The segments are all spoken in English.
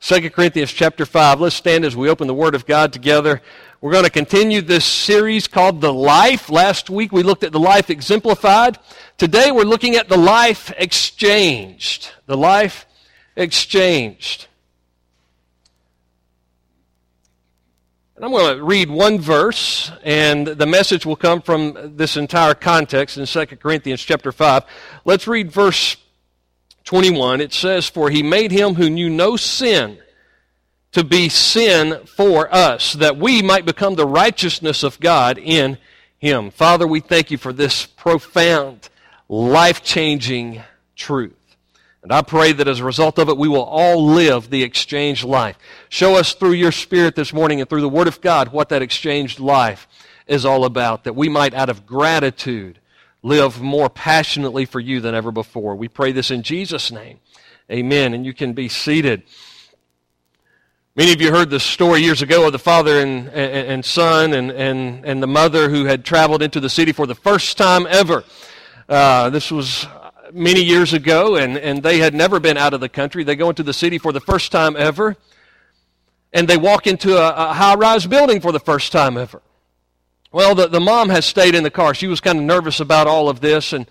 2 Corinthians chapter 5. Let's stand as we open the Word of God together. We're going to continue this series called The Life. Last week we looked at the life exemplified. Today we're looking at the life exchanged. The life exchanged. And I'm going to read one verse, and the message will come from this entire context in 2 Corinthians chapter 5. Let's read verse 21, it says, For he made him who knew no sin to be sin for us, that we might become the righteousness of God in him. Father, we thank you for this profound, life changing truth. And I pray that as a result of it, we will all live the exchanged life. Show us through your Spirit this morning and through the Word of God what that exchanged life is all about, that we might, out of gratitude, live more passionately for you than ever before. We pray this in Jesus' name. Amen. And you can be seated. Many of you heard the story years ago of the father and, and, and son and, and, and the mother who had traveled into the city for the first time ever. Uh, this was many years ago, and, and they had never been out of the country. They go into the city for the first time ever, and they walk into a, a high rise building for the first time ever. Well, the, the mom has stayed in the car. She was kind of nervous about all of this. And,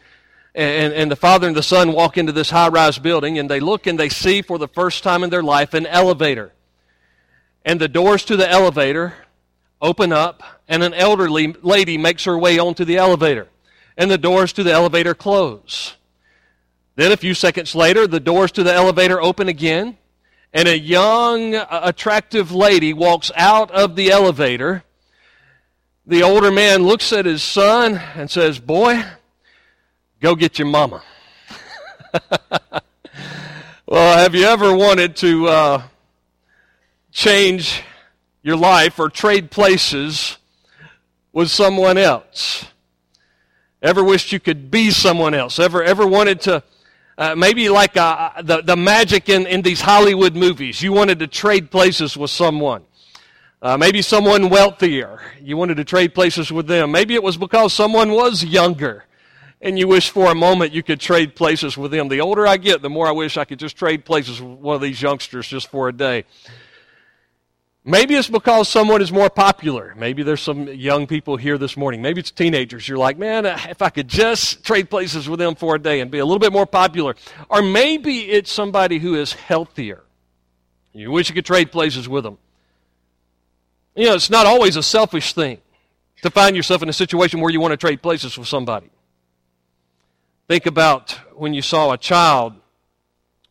and, and the father and the son walk into this high rise building and they look and they see for the first time in their life an elevator. And the doors to the elevator open up and an elderly lady makes her way onto the elevator. And the doors to the elevator close. Then a few seconds later, the doors to the elevator open again and a young, attractive lady walks out of the elevator the older man looks at his son and says, Boy, go get your mama. well, have you ever wanted to uh, change your life or trade places with someone else? Ever wished you could be someone else? Ever, ever wanted to, uh, maybe like uh, the, the magic in, in these Hollywood movies, you wanted to trade places with someone? Uh, maybe someone wealthier. You wanted to trade places with them. Maybe it was because someone was younger and you wish for a moment you could trade places with them. The older I get, the more I wish I could just trade places with one of these youngsters just for a day. Maybe it's because someone is more popular. Maybe there's some young people here this morning. Maybe it's teenagers. You're like, man, if I could just trade places with them for a day and be a little bit more popular. Or maybe it's somebody who is healthier. You wish you could trade places with them. You know, it's not always a selfish thing to find yourself in a situation where you want to trade places with somebody. Think about when you saw a child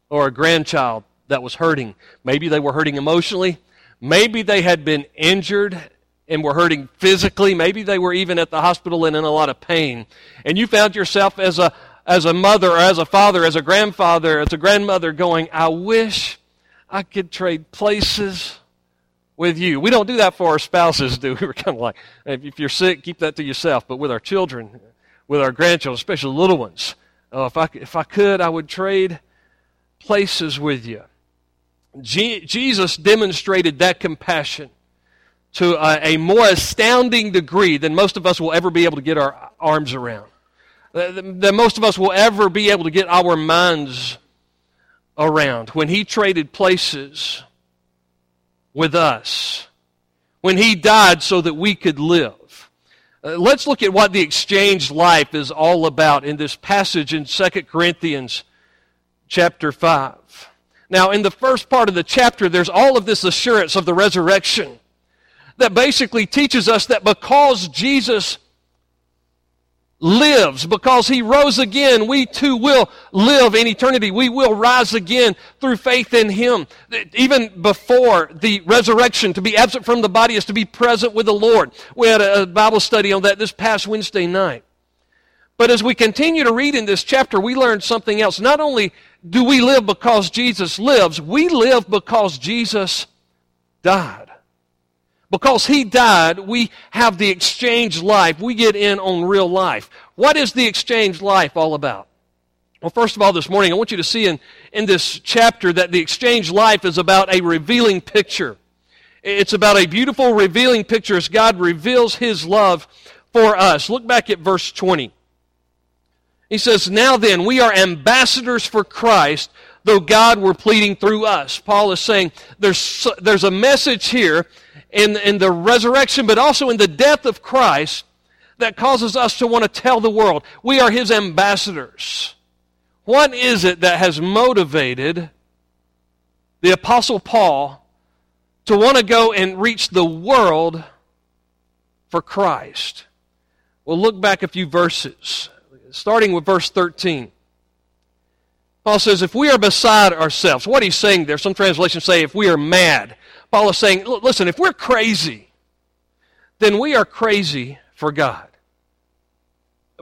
or a grandchild that was hurting. Maybe they were hurting emotionally. Maybe they had been injured and were hurting physically. Maybe they were even at the hospital and in a lot of pain. And you found yourself as a, as a mother or as a father, as a grandfather, as a grandmother going, I wish I could trade places with you. We don't do that for our spouses, do we? We're kind of like, if you're sick, keep that to yourself. But with our children, with our grandchildren, especially little ones, oh, if, I, if I could, I would trade places with you. Je- Jesus demonstrated that compassion to a, a, more astounding degree than most of us will ever be able to get our arms around. Uh, than most of us will ever be able to get our minds around. When he traded places with us when he died so that we could live. Uh, let's look at what the exchanged life is all about in this passage in 2 Corinthians chapter 5. Now, in the first part of the chapter, there's all of this assurance of the resurrection that basically teaches us that because Jesus lives because he rose again. We too will live in eternity. We will rise again through faith in him. Even before the resurrection, to be absent from the body is to be present with the Lord. We had a Bible study on that this past Wednesday night. But as we continue to read in this chapter, we learn something else. Not only do we live because Jesus lives, we live because Jesus died. Because he died, we have the exchange life. We get in on real life. What is the exchange life all about? Well, first of all, this morning, I want you to see in, in this chapter that the exchange life is about a revealing picture. It's about a beautiful revealing picture as God reveals his love for us. Look back at verse 20. He says, Now then, we are ambassadors for Christ, though God were pleading through us. Paul is saying there's, there's a message here in, in the resurrection, but also in the death of Christ that causes us to want to tell the world we are his ambassadors. What is it that has motivated the Apostle Paul to want to go and reach the world for Christ? We'll look back a few verses, starting with verse 13. Paul says, if we are beside ourselves, what he's saying there, some translations say, if we are mad. Paul is saying, listen, if we're crazy, then we are crazy for God.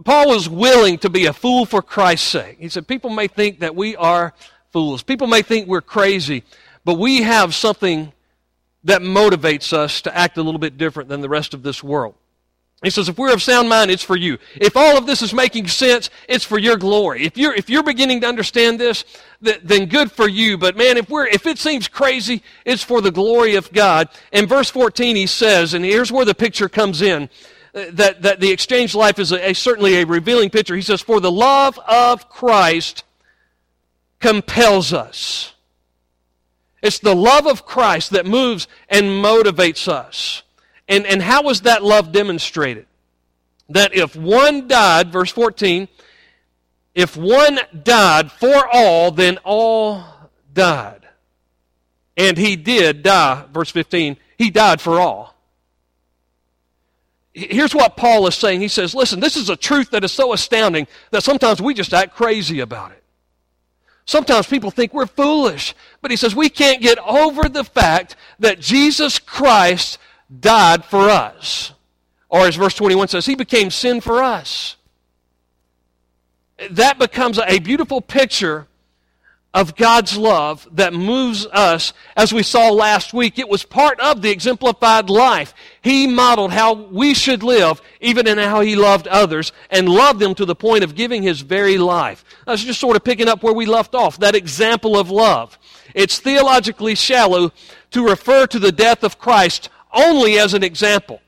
Paul was willing to be a fool for Christ's sake. He said, People may think that we are fools. People may think we're crazy, but we have something that motivates us to act a little bit different than the rest of this world. He says, if we're of sound mind, it's for you. If all of this is making sense, it's for your glory. If you're, if you're beginning to understand this, then good for you. But man, if we're, if it seems crazy, it's for the glory of God. In verse 14, he says, and here's where the picture comes in uh, that, that the exchange life is a, a, certainly a revealing picture. He says, For the love of Christ compels us. It's the love of Christ that moves and motivates us. And, and how was that love demonstrated? That if one died, verse 14, if one died for all, then all died. And he did die, verse 15, he died for all here's what Paul is saying. He says, listen, this is a truth that is so astounding that sometimes we just act crazy about it. Sometimes people think we're foolish. But he says we can't get over the fact that Jesus Christ died for us. Or as verse 21 says, he became sin for us. That becomes a beautiful picture of God's love that moves us, as we saw last week. It was part of the exemplified life. He modeled how we should live, even in how He loved others, and loved them to the point of giving His very life. That's just sort of picking up where we left off, that example of love. It's theologically shallow to refer to the death of Christ only as an example.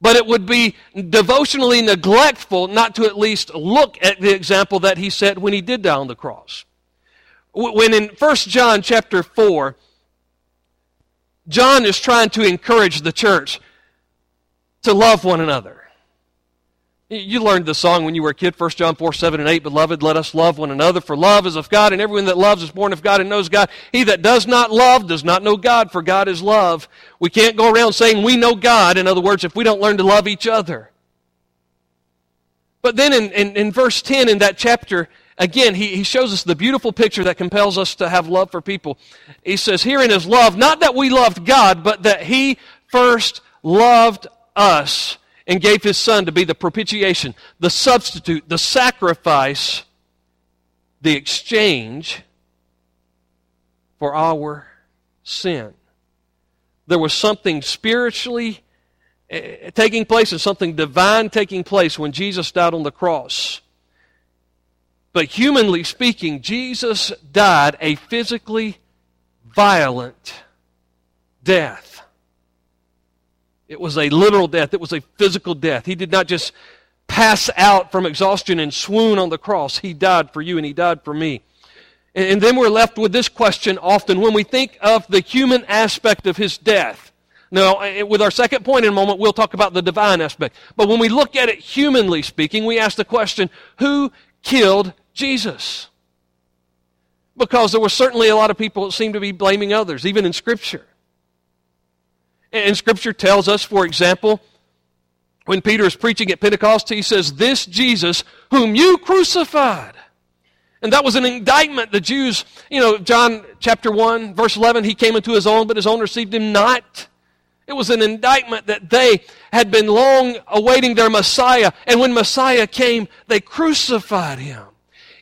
But it would be devotionally neglectful not to at least look at the example that he set when he did die on the cross. When in 1 John chapter 4, John is trying to encourage the church to love one another. You learned the song when you were a kid, 1 John 4, 7 and 8. Beloved, let us love one another, for love is of God, and everyone that loves is born of God and knows God. He that does not love does not know God, for God is love. We can't go around saying we know God, in other words, if we don't learn to love each other. But then in, in, in verse 10 in that chapter, again, he, he shows us the beautiful picture that compels us to have love for people. He says, Herein is love, not that we loved God, but that He first loved us and gave His Son to be the propitiation, the substitute, the sacrifice, the exchange for our sin. There was something spiritually eh, taking place and something divine taking place when Jesus died on the cross. But humanly speaking, Jesus died a physically violent death. It was a literal death, it was a physical death. He did not just pass out from exhaustion and swoon on the cross. He died for you and He died for me. And then we're left with this question often when we think of the human aspect of His death. Now, with our second point in a moment, we'll talk about the divine aspect. But when we look at it humanly speaking, we ask the question who killed Jesus. Because there were certainly a lot of people that seemed to be blaming others, even in Scripture. And Scripture tells us, for example, when Peter is preaching at Pentecost, he says, This Jesus whom you crucified. And that was an indictment. The Jews, you know, John chapter 1, verse 11, he came into his own, but his own received him not. It was an indictment that they had been long awaiting their Messiah. And when Messiah came, they crucified him.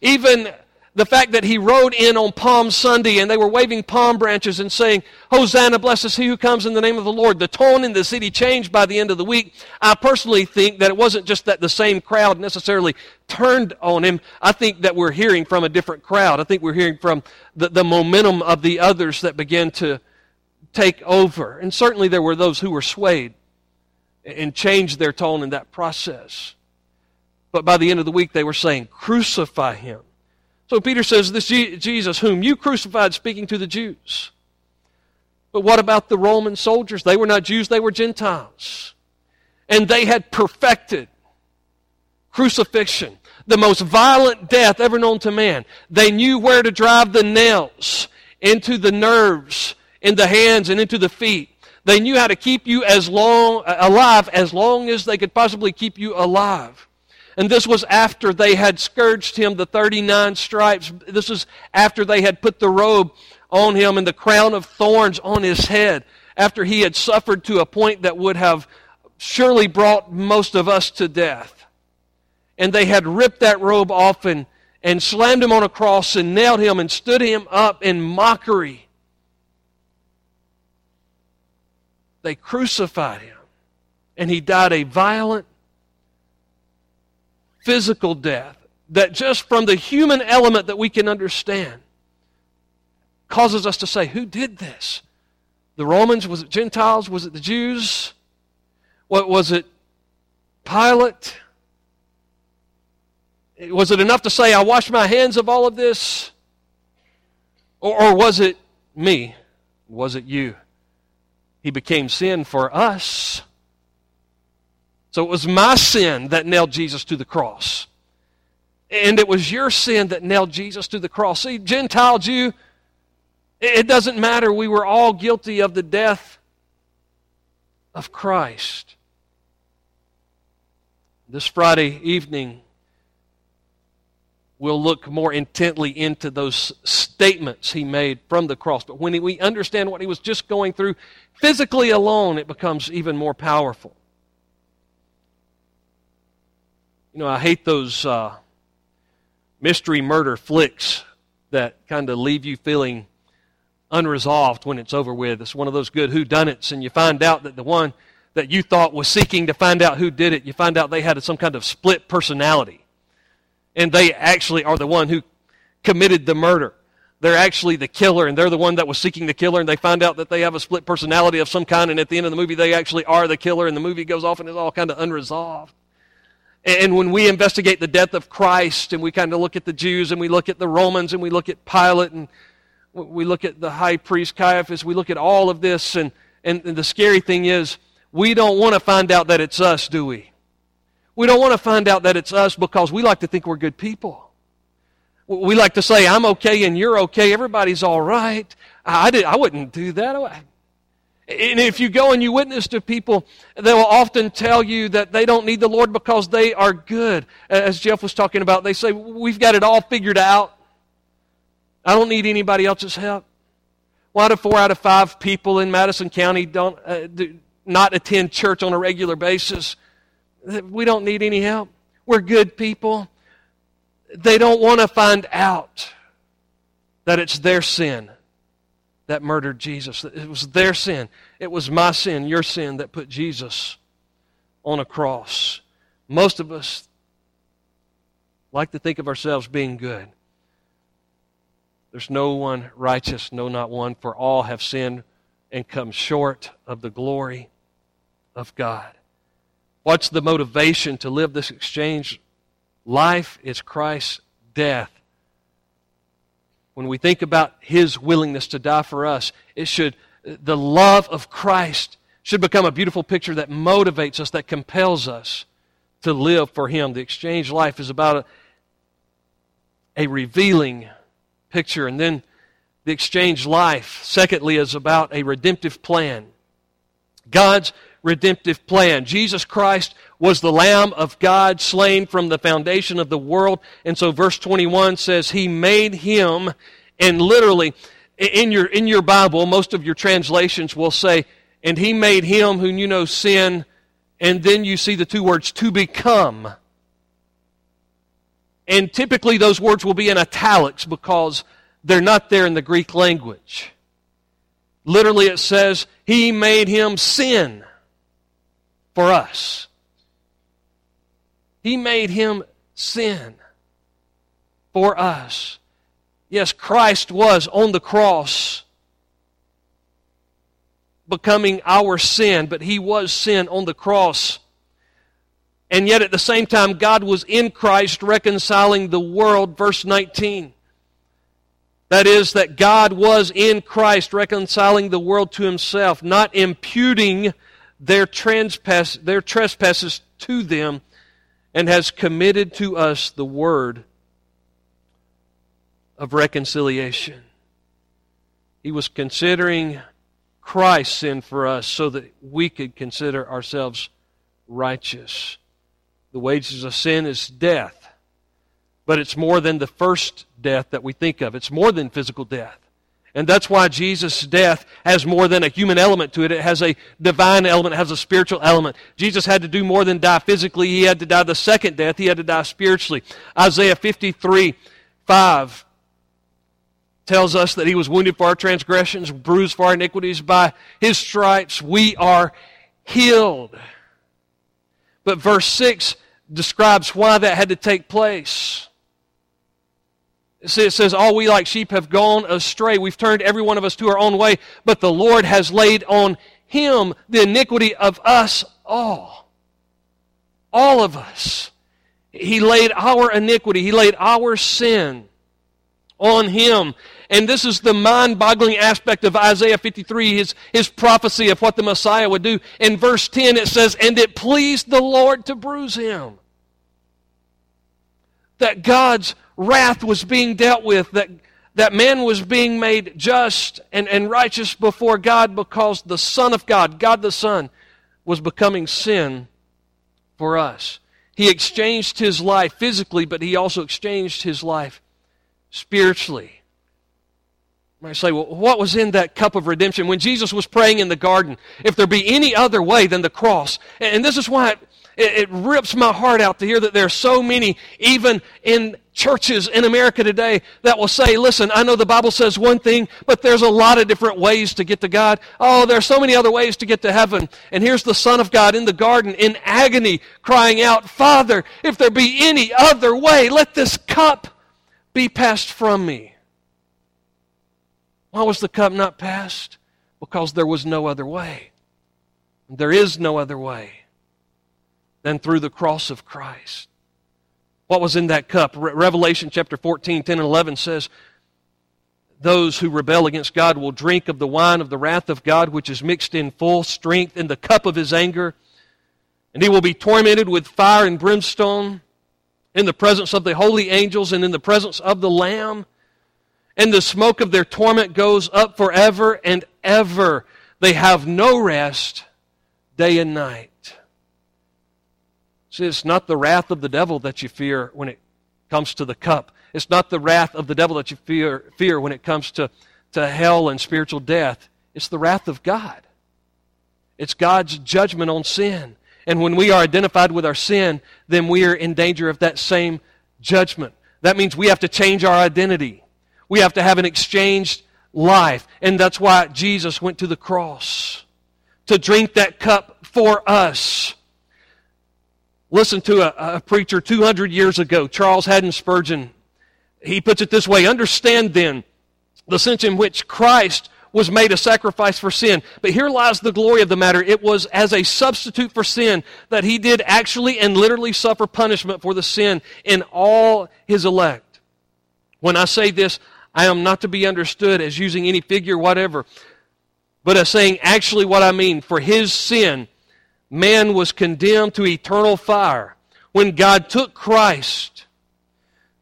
Even the fact that he rode in on Palm Sunday and they were waving palm branches and saying, Hosanna, blesses he who comes in the name of the Lord. The tone in the city changed by the end of the week. I personally think that it wasn't just that the same crowd necessarily turned on him. I think that we're hearing from a different crowd. I think we're hearing from the, the momentum of the others that began to take over. And certainly there were those who were swayed and changed their tone in that process. But by the end of the week, they were saying, Crucify him. So Peter says, This Jesus, whom you crucified, speaking to the Jews. But what about the Roman soldiers? They were not Jews, they were Gentiles. And they had perfected crucifixion, the most violent death ever known to man. They knew where to drive the nails into the nerves, in the hands, and into the feet. They knew how to keep you as long alive as long as they could possibly keep you alive. And this was after they had scourged him the 39 stripes. This was after they had put the robe on him and the crown of thorns on his head. After he had suffered to a point that would have surely brought most of us to death. And they had ripped that robe off and, and slammed him on a cross and nailed him and stood him up in mockery. They crucified him. And he died a violent physical death that just from the human element that we can understand causes us to say, who did this? The Romans? Was it Gentiles? Was it the Jews? What was it? Pilate? Was it enough to say, I wash my hands of all of this? Or, or was it me? Was it you? He became sin for us so it was my sin that nailed Jesus to the cross. And it was your sin that nailed Jesus to the cross. See, Gentile Jew, it doesn't matter. We were all guilty of the death of Christ. This Friday evening, we'll look more intently into those statements he made from the cross. But when we understand what he was just going through physically alone, it becomes even more powerful. You know, I hate those uh, mystery murder flicks that kind of leave you feeling unresolved when it's over with. It's one of those good whodunits, and you find out that the one that you thought was seeking to find out who did it, you find out they had some kind of split personality. And they actually are the one who committed the murder. They're actually the killer, and they're the one that was seeking the killer, and they find out that they have a split personality of some kind, and at the end of the movie, they actually are the killer, and the movie goes off and is all kind of unresolved. And when we investigate the death of Christ and we kind of look at the Jews and we look at the Romans and we look at Pilate and we look at the high priest Caiaphas, we look at all of this, and, and, and the scary thing is, we don't want to find out that it's us, do we? We don't want to find out that it's us because we like to think we're good people. We like to say, I'm okay and you're okay, everybody's all right. I, did, I wouldn't do that. And if you go and you witness to people, they will often tell you that they don't need the Lord because they are good. As Jeff was talking about, they say, We've got it all figured out. I don't need anybody else's help. Why do four out of five people in Madison County don't, uh, do not attend church on a regular basis? We don't need any help. We're good people. They don't want to find out that it's their sin that murdered Jesus. It was their sin. It was my sin, your sin, that put Jesus on a cross. Most of us like to think of ourselves being good. There's no one righteous, no, not one, for all have sinned and come short of the glory of God. What's the motivation to live this exchange life? Is Christ's death when we think about his willingness to die for us, it should, the love of Christ should become a beautiful picture that motivates us, that compels us to live for him. The exchange life is about a, a revealing picture. And then the exchange life, secondly, is about a redemptive plan. God's redemptive plan. Jesus Christ was the Lamb of God slain from the foundation of the world. And so verse 21 says, He made him, and literally, in your, in your Bible, most of your translations will say, and he made him who knew no sin, and then you see the two words, to become. And typically those words will be in italics because they're not there in the Greek language. Literally it says, He made him sin for us. He made him sin for us. Yes, Christ was on the cross becoming our sin, but he was sin on the cross. And yet at the same time, God was in Christ reconciling the world. Verse 19 That is, that God was in Christ reconciling the world to himself, not imputing their, transpass, their trespasses to them, and has committed to us the word of reconciliation. He was considering Christ's sin for us so that we could consider ourselves righteous. The wages of sin is death. But it's more than the first death that we think of. It's more than physical death. And that's why Jesus' death has more than a human element to it. It has a divine element, it has a spiritual element. Jesus had to do more than die physically. He had to die the second death. He had to die spiritually. Isaiah 53, 5 tells us that he was wounded for our transgressions, bruised for our iniquities. By his stripes we are healed. But verse 6 describes why that had to take place. It says, All we like sheep have gone astray. We've turned every one of us to our own way, but the Lord has laid on him the iniquity of us all. All of us. He laid our iniquity, He laid our sin on him. And this is the mind boggling aspect of Isaiah 53, his, his prophecy of what the Messiah would do. In verse 10, it says, And it pleased the Lord to bruise him. That God's wrath was being dealt with, that, that man was being made just and, and righteous before God because the Son of God, God the Son, was becoming sin for us. He exchanged his life physically, but he also exchanged his life spiritually. You might say, well, what was in that cup of redemption? When Jesus was praying in the garden, if there be any other way than the cross, and this is why it, it, rips my heart out to hear that there are so many, even in churches in America today that will say, listen, I know the Bible says one thing, but there's a lot of different ways to get to God. Oh, there are so many other ways to get to heaven. And here's the Son of God in the garden in agony crying out, Father, if there be any other way, let this cup be passed from me. Why was the cup not passed? Because there was no other way. There is no other way than through the cross of Christ. What was in that cup? Re- Revelation chapter 14, 10 and 11 says, Those who rebel against God will drink of the wine of the wrath of God, which is mixed in full strength in the cup of his anger. And he will be tormented with fire and brimstone in the presence of the holy angels and in the presence of the Lamb. And the smoke of their torment goes up forever and ever. They have no rest day and night. See, it's not the wrath of the devil that you fear when it comes to the cup. It's not the wrath of the devil that you fear, fear when it comes to, to hell and spiritual death. It's the wrath of God. It's God's judgment on sin. And when we are identified with our sin, then we are in danger of that same judgment. That means we have to change our identity. We have to have an exchanged life. And that's why Jesus went to the cross to drink that cup for us. Listen to a, a preacher 200 years ago, Charles Haddon Spurgeon. He puts it this way Understand then the sense in which Christ was made a sacrifice for sin. But here lies the glory of the matter. It was as a substitute for sin that he did actually and literally suffer punishment for the sin in all his elect. When I say this, I am not to be understood as using any figure whatever, but as saying actually what I mean. For his sin, man was condemned to eternal fire. When God took Christ,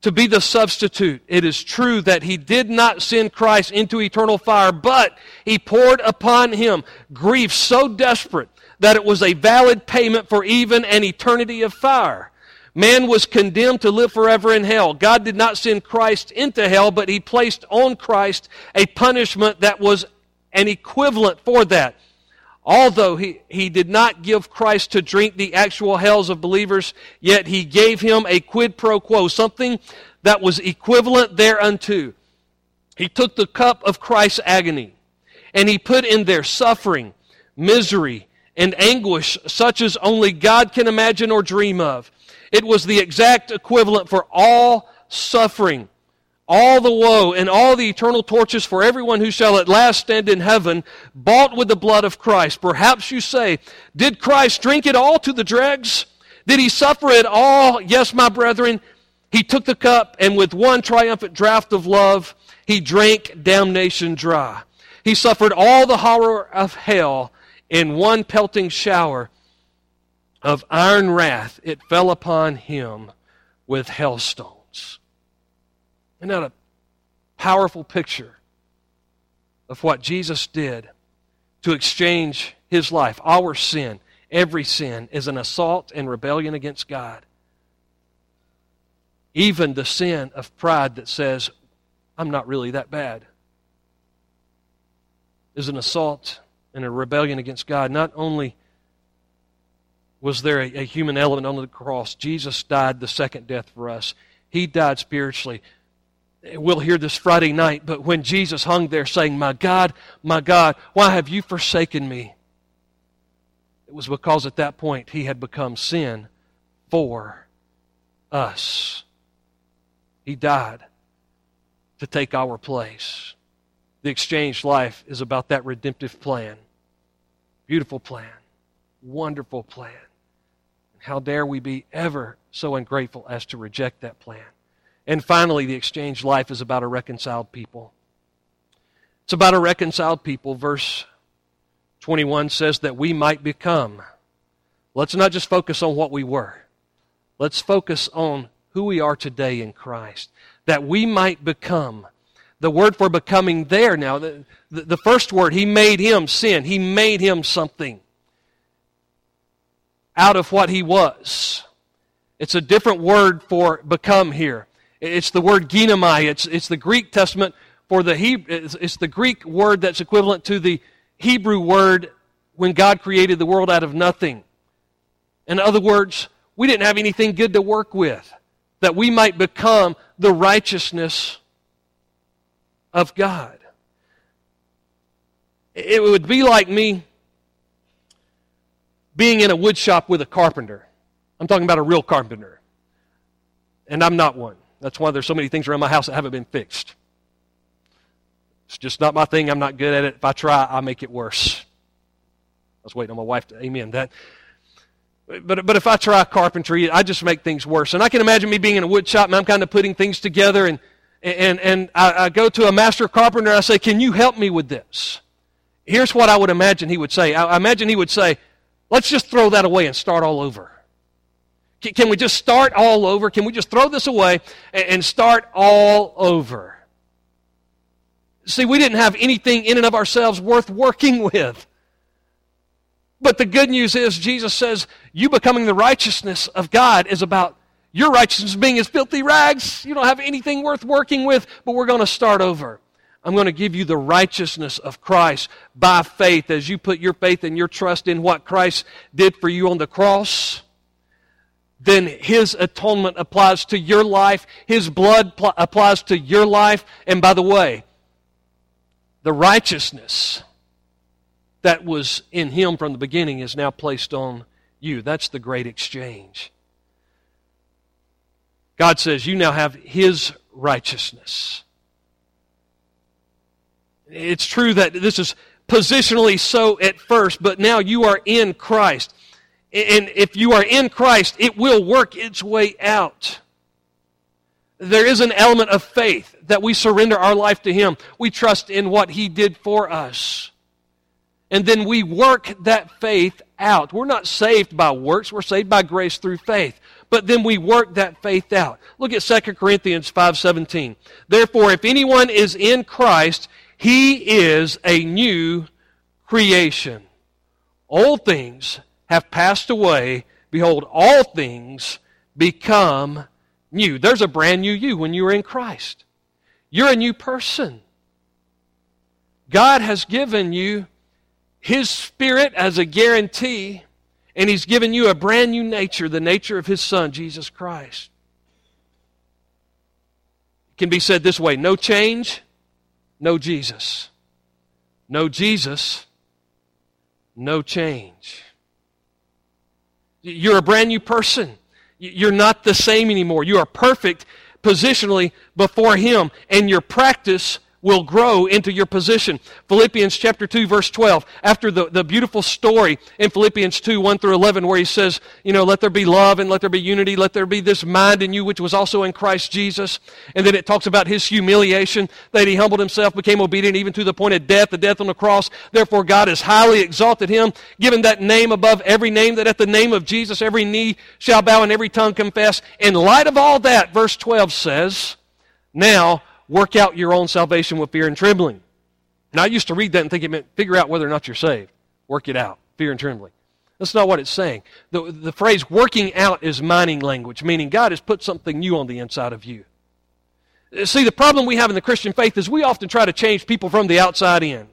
to be the substitute. It is true that he did not send Christ into eternal fire, but he poured upon him grief so desperate that it was a valid payment for even an eternity of fire. Man was condemned to live forever in hell. God did not send Christ into hell, but he placed on Christ a punishment that was an equivalent for that. Although he, he did not give Christ to drink the actual hells of believers, yet he gave him a quid pro quo, something that was equivalent thereunto. He took the cup of Christ's agony and he put in there suffering, misery, and anguish such as only God can imagine or dream of. It was the exact equivalent for all suffering all the woe and all the eternal torches for everyone who shall at last stand in heaven, bought with the blood of Christ. Perhaps you say, Did Christ drink it all to the dregs? Did he suffer it all? Yes, my brethren. He took the cup, and with one triumphant draught of love, He drank damnation dry. He suffered all the horror of hell in one pelting shower of iron wrath. It fell upon him with hailstones. Isn't that a powerful picture of what Jesus did to exchange his life, our sin, every sin, is an assault and rebellion against God. Even the sin of pride that says, I'm not really that bad, is an assault and a rebellion against God. Not only was there a, a, human element on the cross, Jesus died the second death for us. He died spiritually. We'll hear this Friday night, but when Jesus hung there saying, My God, my God, why have you forsaken me? It was because at that point he had become sin for us. He died to take our place. The exchanged life is about that redemptive plan. Beautiful plan. Wonderful plan. How dare we be ever so ungrateful as to reject that plan? And finally, the exchange life is about a reconciled people. It's about a reconciled people. Verse 21 says that we might become. Let's not just focus on what we were. Let's focus on who we are today in Christ. That we might become. The word for becoming there now, the, the, the first word, He made him sin. He made him something out of what he was. It's a different word for become here. It's the word ginomai. It's, it's the Greek Testament for the Hebrew, it's, it's the Greek word that's equivalent to the Hebrew word when God created the world out of nothing. In other words, we didn't have anything good to work with, that we might become the righteousness of God. It would be like me being in a wood shop with a carpenter. I'm talking about a real carpenter. And I'm not one. That's why there's so many things around my house that haven't been fixed. It's just not my thing. I'm not good at it. If I try, I make it worse. I was waiting on my wife to amen that. But, but if I try carpentry, I just make things worse. And I can imagine me being in a wood shop and I'm kind of putting things together and, and, and I, I go to a master carpenter. I say, Can you help me with this? Here's what I would imagine he would say. I, I imagine he would say, Let's just throw that away and start all over. Can we just start all over? Can we just throw this away and start all over? See, we didn't have anything in and of ourselves worth working with. But the good news is, Jesus says, you becoming the righteousness of God is about your righteousness being as filthy rags. You don't have anything worth working with, but we're going to start over. I'm going to give you the righteousness of Christ by faith as you put your faith and your trust in what Christ did for you on the cross then His atonement applies to your life. His blood pl- applies to your life. And by the way, the righteousness that was in Him from the beginning is now placed on you. That's the great exchange. God says, You now have His righteousness. It's true that this is positionally so at first, but now you are in Christ. And if you are in Christ, it will work its way out. There is an element of faith that we surrender our life to Him. We trust in what He did for us. And then we work that faith out. We're not saved by works, we're saved by grace through faith. But then we work that faith out. Look at 2 Corinthians 5:17. Therefore, if anyone is in Christ, he is a new creation. Old things have passed away. Behold, all things become new. There's a brand new you when you are in Christ. You're a new person. God has given you His Spirit as a guarantee, and He's given you a brand new nature, the nature of His Son, Jesus Christ. It can be said this way no change, no Jesus. No Jesus, no change. You're a brand new person. You're not the same anymore. You are perfect positionally before Him, and your practice will grow into your position. Philippians chapter 2 verse 12, after the, the beautiful story in Philippians 2, 1 through 11, where he says, you know, let there be love and let there be unity, let there be this mind in you which was also in Christ Jesus. And then it talks about his humiliation, that he humbled himself, became obedient even to the point of death, the death on the cross. Therefore God has highly exalted him, given that name above every name, that at the name of Jesus every knee shall bow and every tongue confess. In light of all that, verse 12 says, now work out your own salvation with fear and trembling. Now, I used to read that and think it meant figure out whether or not you're saved. Work it out, fear and trembling. That's not what it's saying. The, the phrase working out is mining language, meaning God has put something new on the inside of you. See, the problem we have in the Christian faith is we often try to change people from the outside in.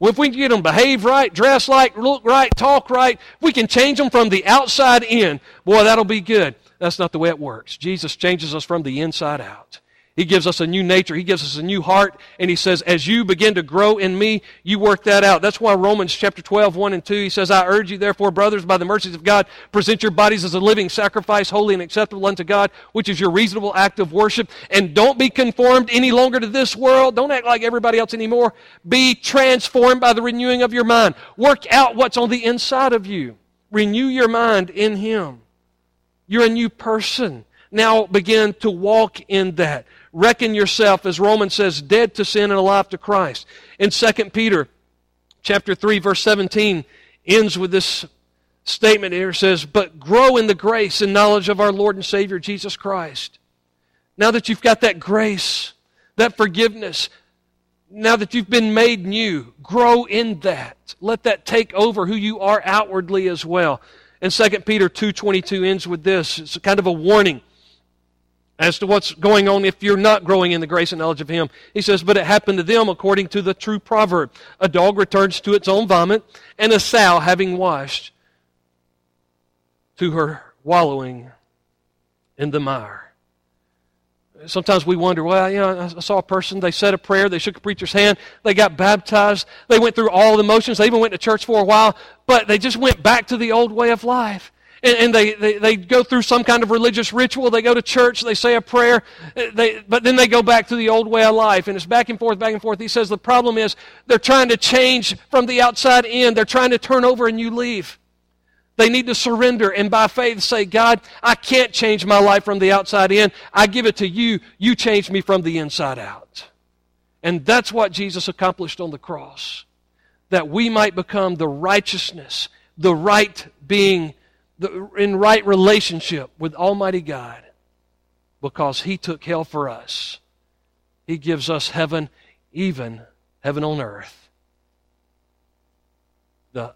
Well, if we can get them behave right, dress like, look right, talk right, we can change them from the outside in. Boy, that'll be good. That's not the way it works. Jesus changes us from the inside out. He gives us a new nature. He gives us a new heart. And he says, as you begin to grow in me, you work that out. That's why Romans chapter 12, 1 and 2, he says, I urge you, therefore, brothers, by the mercies of God, present your bodies as a living sacrifice, holy and acceptable unto God, which is your reasonable act of worship. And don't be conformed any longer to this world. Don't act like everybody else anymore. Be transformed by the renewing of your mind. Work out what's on the inside of you. Renew your mind in Him. You're a new person. Now begin to walk in that reckon yourself, as Romans says, dead to sin and alive to Christ. In 2 Peter chapter 3, verse 17, ends with this statement here. It says, But grow in the grace and knowledge of our Lord and Savior Jesus Christ. Now that you've got that grace, that forgiveness, now that you've been made new, grow in that. Let that take over who you are outwardly as well. And 2 Peter 2.22 ends with this. It's kind of a warning as to what's going on if you're not growing in the grace and knowledge of Him. He says, But it happened to them according to the true proverb a dog returns to its own vomit, and a sow, having washed, to her wallowing in the mire. Sometimes we wonder, well, you know, I saw a person, they said a prayer, they shook a preacher's hand, they got baptized, they went through all the motions, they even went to church for a while, but they just went back to the old way of life and, and they, they, they, go through some kind of religious ritual. They go to church, they say a prayer, uh, they, but then they go back to the old way of life. And it's back and forth, back and forth. He says the problem is they're trying to change from the outside in. They're trying to turn over and you leave. They need to surrender and by faith say, God, I can't change my life from the outside in. I give it to you. You change me from the inside out. And that's what Jesus accomplished on the cross. That we might become the righteousness, the right being the, in right relationship with Almighty God because He took hell for us. He gives us heaven, even heaven on earth. The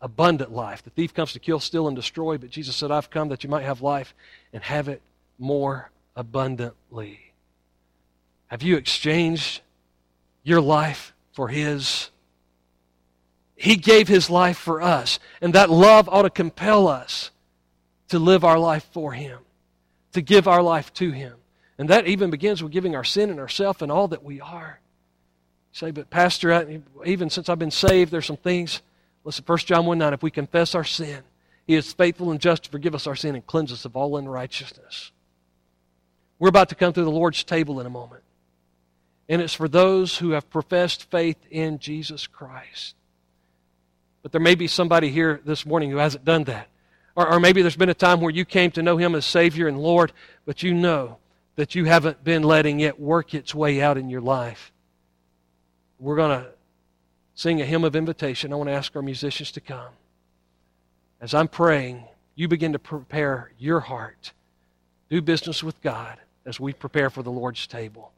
abundant life. The thief comes to kill, steal, and destroy, but Jesus said, I've come that you might have life and have it more abundantly. Have you exchanged your life for His? He gave his life for us. And that love ought to compel us to live our life for him, to give our life to him. And that even begins with giving our sin and ourself and all that we are. You say, but Pastor, I, even since I've been saved, there's some things. Listen, 1 John 1 9, if we confess our sin, he is faithful and just to forgive us our sin and cleanse us of all unrighteousness. We're about to come to the Lord's table in a moment. And it's for those who have professed faith in Jesus Christ. But there may be somebody here this morning who hasn't done that. Or, or maybe there's been a time where you came to know Him as Savior and Lord, but you know that you haven't been letting it work its way out in your life. We're going to sing a hymn of invitation. I want to ask our musicians to come. As I'm praying, you begin to prepare your heart. Do business with God as we prepare for the Lord's table.